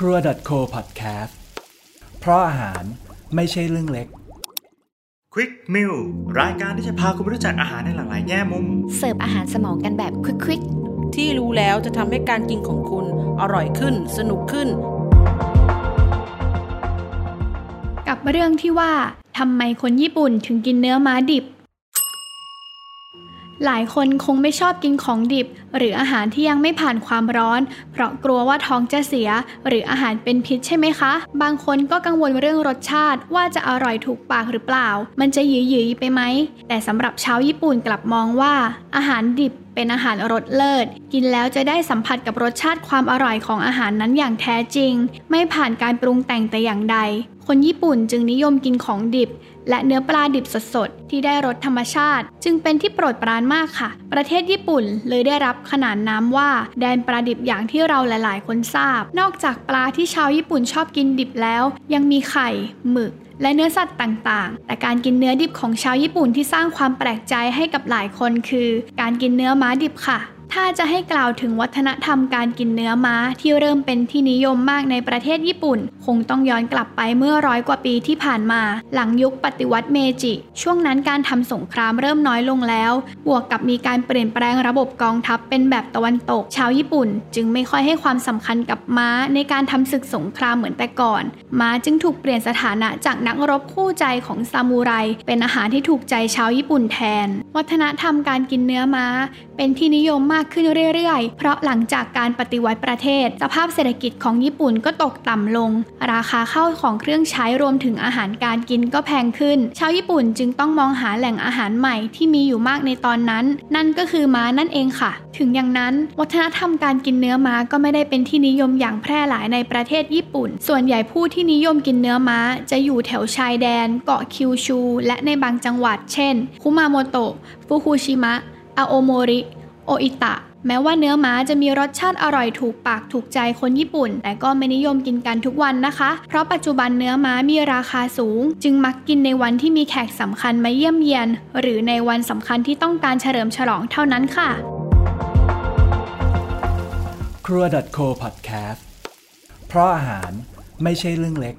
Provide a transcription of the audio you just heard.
ครัว .co podcast เพราะอาหารไม่ใช่เรื่องเล็ก Quick Meal รายการที่จะพาคุณไปรู้จักอาหารในหลากหลายแง่มุม เสิร์ฟอาหารสมองกันแบบควิกที่รู้แล้วจะทำให้การกินของคุณอร่อยขึ้น สนุกขึ้น กับเรื่องที่ว่าทำไมคนญี่ปุ่นถึงกินเนื้อม้าดิบ หลายคนคงไม่ชอบกินของดิบ หรืออาหารที่ยังไม่ผ่านความร้อน เพราะกลัวว่าท้องจะเสีย หรืออาหารเป็นพิษใช่ไหมคะ บางคนก็กังวลเรื่องรสชาติว่าจะอร่อยถูกปากหรือเปล่า มันจะหยืยๆไปไหม แต่สำหรับชาวญี่ปุ่นกลับมองว่า อาหารดิบเป็นอาหารรสเลิศ กินแล้วจะได้สัมผัสกับรสชาติความอร่อยของอาหารนั้นอย่างแท้จริง ไม่ผ่านการปรุงแต่งแต่อย่างใด คนญี่ปุ่นจึงนิยมกินของดิบ และเนื้อปลาดิบสดๆที่ได้รสธรรมชาติ จึงเป็นที่โปรดปรานมากค่ะ ประเทศญี่ปุ่นเลยได้รับขนานนามว่า แดนปลาดิบอย่างที่เราหลาย ๆ คนทราบ นอกจากปลาที่ชาวญี่ปุ่นชอบกินดิบแล้ว ยังมีไข่หมึกและเนื้อสัตว์ต่างๆ แต่การกินเนื้อดิบของชาวญี่ปุ่นที่สร้างความแปลกใจให้กับหลายคนคือ การกินเนื้อม้าดิบค่ะ ถ้าจะให้กล่าวถึงวัฒนธรรมการกินเนื้อม้าที่เริ่มเป็นที่นิยมมากในประเทศญี่ปุ่น คงต้องย้อนกลับไปเมื่อร้อยกว่าปีที่ผ่านมา หลังยุคปฏิวัติเมจิ ช่วงนั้นการทำสงครามเริ่มน้อยลงแล้ว บวกกับมีการเปลี่ยนแปลงระบบกองทัพเป็นแบบตะวันตก ชาวญี่ปุ่น จึงไม่ค่อยให้ความสำคัญกับม้าในการทำศึกสงครามเหมือนแต่ก่อน ม้าจึงถูกเปลี่ยนสถานะจากนักรบคู่ใจของซามูไร เป็นอาหารที่ถูกใจชาวญี่ปุ่นแทน วัฒนธรรมการกินเนื้อม้า เป็นที่นิยมมากขึ้นเรื่อยๆ เพราะหลังจากการปฏิวัติประเทศ สภาพเศรษฐกิจของญี่ปุ่นก็ตกต่ำลง ราคาเข้าของเครื่องใช้รวมถึงอาหารการกินก็แพงขึ้น ชาวญี่ปุ่นจึงต้องมองหาแหล่งอาหารใหม่ที่มีอยู่มากในตอนนั้น นั่นก็คือม้านั่นเองค่ะ ถึงอย่างนั้น วัฒนธรรมการกินเนื้อม้าก็ไม่ได้เป็นที่นิยมอย่างแพร่หลายในประเทศญี่ปุ่น ส่วนใหญ่ผู้ที่นิยมกินเนื้อม้า จะอยู่แถวชายแดน เกาะคิวชู และในบางจังหวัด เช่น คุมาโมโตะฟุคุชิมะอาโอโมริ โออิตะ แม้ว่าเนื้อม้าจะมีรสชาติอร่อยถูกปากถูกใจคนญี่ปุ่น แต่ก็ไม่นิยมกินกันทุกวันนะคะ เพราะปัจจุบันเนื้อม้ามีราคาสูง จึงมักกินในวันที่มีแขกสำคัญมาเยี่ยมเยียน หรือในวันสำคัญที่ต้องการเฉลิมฉลองเท่านั้นค่ะครัว .co podcast เพราะอาหารไม่ใช่เรื่องเล็ก